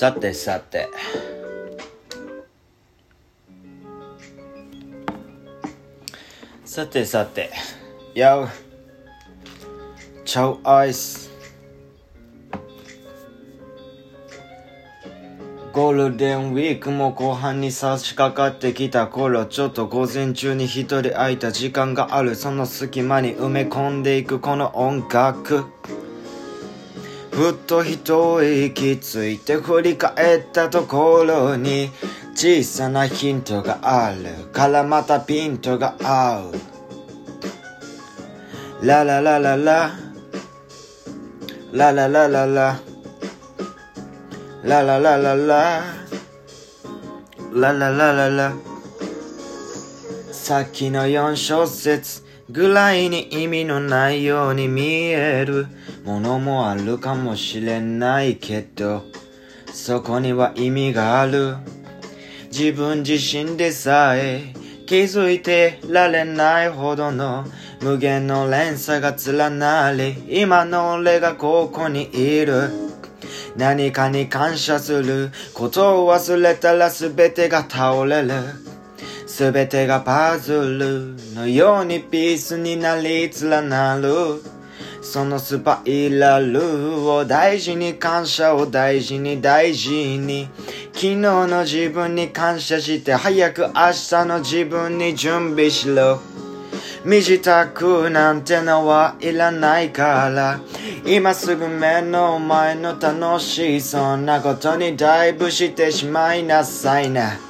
さてさて。さてさて。やう。チャウアイス。ゴールデンウィークも後半に差し掛かってきた頃、ちょっと午前中に一人空いた時間がある。その隙間に埋め込んでいくこの音楽。ふっと一息ついて振り返ったところに小さなヒントがあるからまたピントが合う。ラララララ。ラララララ。ラララララ。ラララララ。さっきの4小節ぐらいに意味のないように見える。ものもあるかもしれないけどそこには意味がある。自分自身でさえ気づいてられないほどの無限の連鎖が連なり今の俺がここにいる。何かに感謝することを忘れたら全てが倒れる。すべてがパズルのようにピースになり連なる。そのスパイラルを大事に感謝を大事に大事に。昨日の自分に感謝して早く明日の自分に準備しろ。身支度なんてのはいらないから。今すぐ目の前の楽しそうなことにダイブしてしまいなさいな。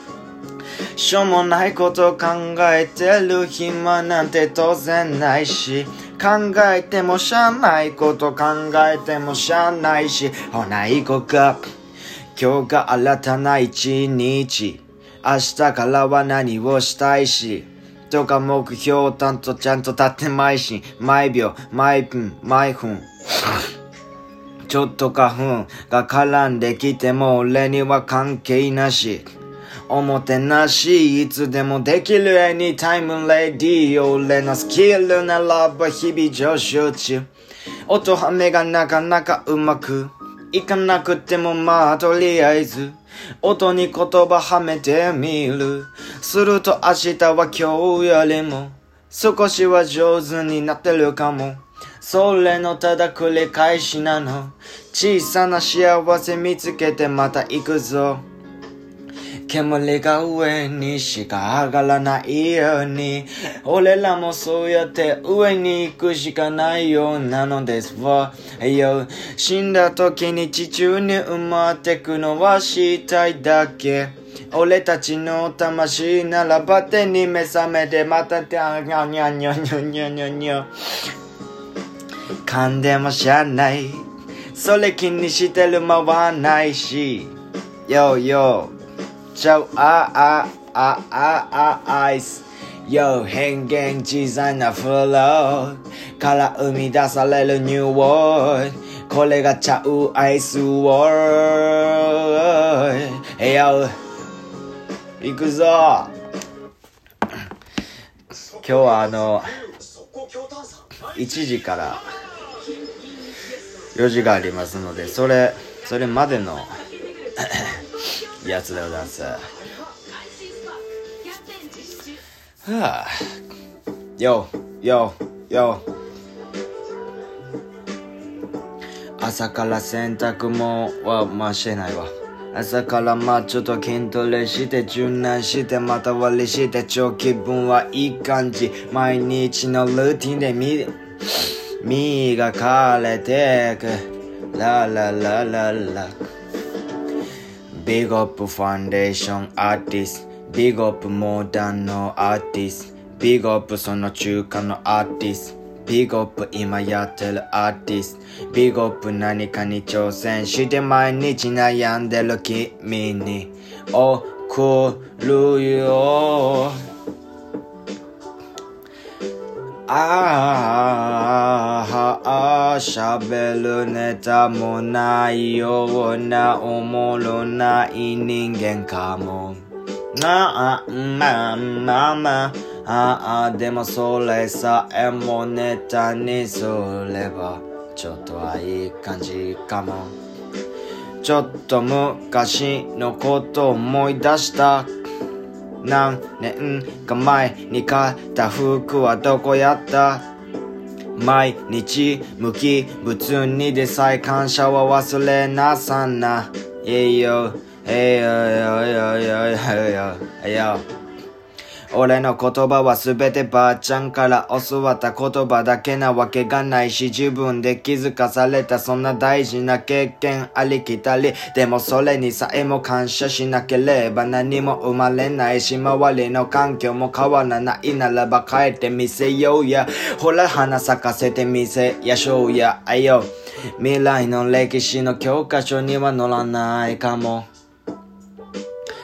しょうもないこと考えてる暇なんて当然ないし考えてもしゃあないこと考えてもしゃあないしほな行こか今日が新たな一日。明日からは何をしたいしとか目標担当ちゃんと立って毎し毎秒毎分毎分。ちょっと花粉が絡んできても俺には関係なし。おもてなしいつでもできる Anytime Lady 俺のスキルならば日々上昇中。音はめがなかなかうまくいかなくてもまあとりあえず音に言葉はめてみる。すると明日は今日よりも少しは上手になってるかも。それのただ繰り返しなの。小さな幸せ見つけてまた行くぞ。煙が上にしか上がらないように。俺らもそうやって上に行くしかないようなのですわ。死んだ時に地中に埋まってくのはしたいだけ。俺たちの魂ならば手に目覚めてまたてあにゃにゃにゃにゃにゃにゃにゃ。噛んでもしゃあない。それ気にしてる間はないし。よよちゃう。あああああアイス Yo 変幻自在なフロー。から生み出されるニューワールドこれがちゃうアイスウォード Yo 行くぞ。今日はあの1時から4時がありますのでそれそれまでのやつでございます。はあ。よよよ朝から洗濯もはましてないわ。朝からまあちょっと筋トレして柔軟してまた割りして超気分はいい感じ。毎日のルーティンで見磨かれてく。ラララララ。Big Up Foundation アーティスト Big Up モーダンのアーティスト Big Up その中華のアーティスト Big Up 今やってるアーティスト Big Up 何かに挑戦して毎日悩んでる君に送るよああ喋るネタもないようなおもろない人間かも。ああ、まあまあまあ、ああ、でもそれさえもネタにすれば、ちょっとはいい感じかも。ちょっと昔のこと思い出した何年か前に買った服はどこやった？毎日無機物にでさえ感謝は忘れなさんな。えいよ、えいよよよよえいよ。俺の言葉はすべてばあちゃんから教わった言葉だけなわけがないし自分で気づかされたそんな大事な経験ありきたり。でもそれにさえも感謝しなければ何も生まれないし周りの環境も変わらない。ならば帰ってみせようや。ほら花咲かせてみせや。しょうやあよ未来の歴史の教科書には載らないかも。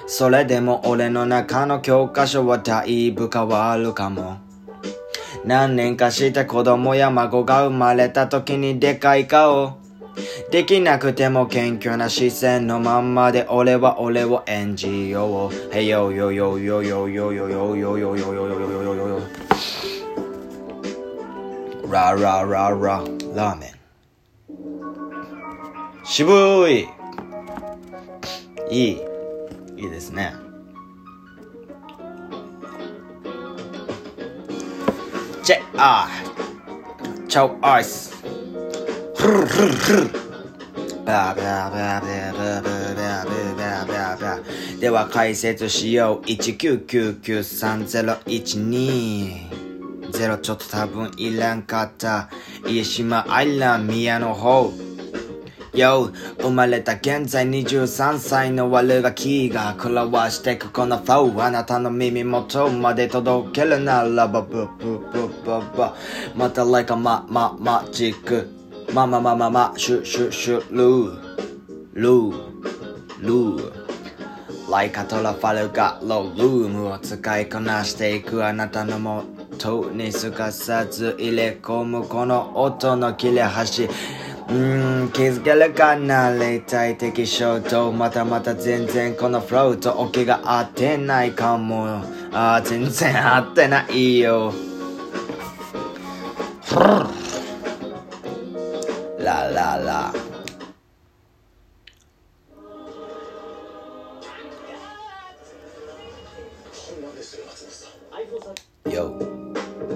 それでも俺の中の教科書はだいぶ変わるかも。何年かして子供や孫が生まれた時にでかい顔。できなくても謙虚な視線のまんまで俺は俺を演じよう。へよよよよよよよよよよよよよよよよよ。ラララララーメン。渋い。いい。いいですね。チェあチャオアイス。フルフルフル。バーバーバーバーバーバーバーバーバーバーバーでは解説しよう。199930120ちょっと多分いらんかった。家島アイラン宮の方。Yo 生まれた現在23歳の我が気が食らわしてくこのフローあなたの耳元まで届けるならば。ブブブブブまた like a ままマジックまままままシュシュシュルールールーライカトラファルガロルームを使いこなしていくあなたのもとにすかさず入れ込むこの音の切れ端。うーん、気づけるかな？立体的衝動またまた全然このフローとオケが合ってないかも。あー、全然合ってないよ。ラララ。Yo,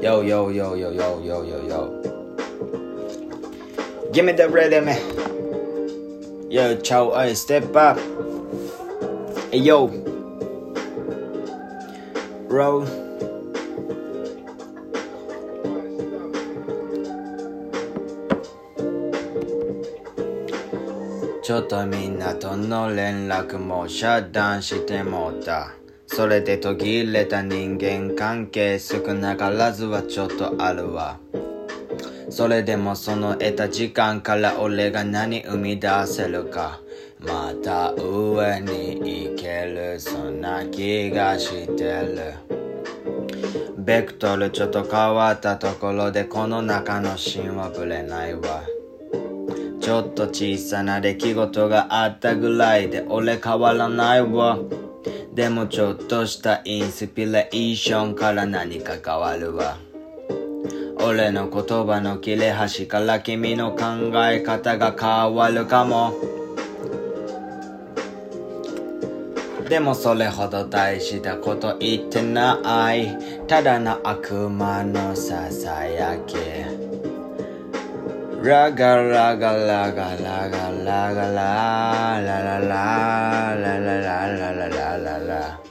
yo, yo, yo, yo, yo, yo, yo. Give me the rhythm. Yo, ciao, I step up. Hey, yo. Roll. ちょっとみんなとの連絡も遮断してもうた。それで途切れた人間関係少なからずはちょっとあるわ。それでもその得た時間から俺が何生み出せるか。また上に行ける、そんな気がしてる。ベクトルちょっと変わったところでこの中の芯はぶれないわ。ちょっと小さな出来事があったぐらいで俺変わらないわ。でもちょっとしたインスピレーションから何か変わるわ。俺の言葉の切れ端から君の考え方が変わるかも。でもそれほど大事なこと言ってない。ただの悪魔のささやき。ラガラガラガラガラガララララララララララララ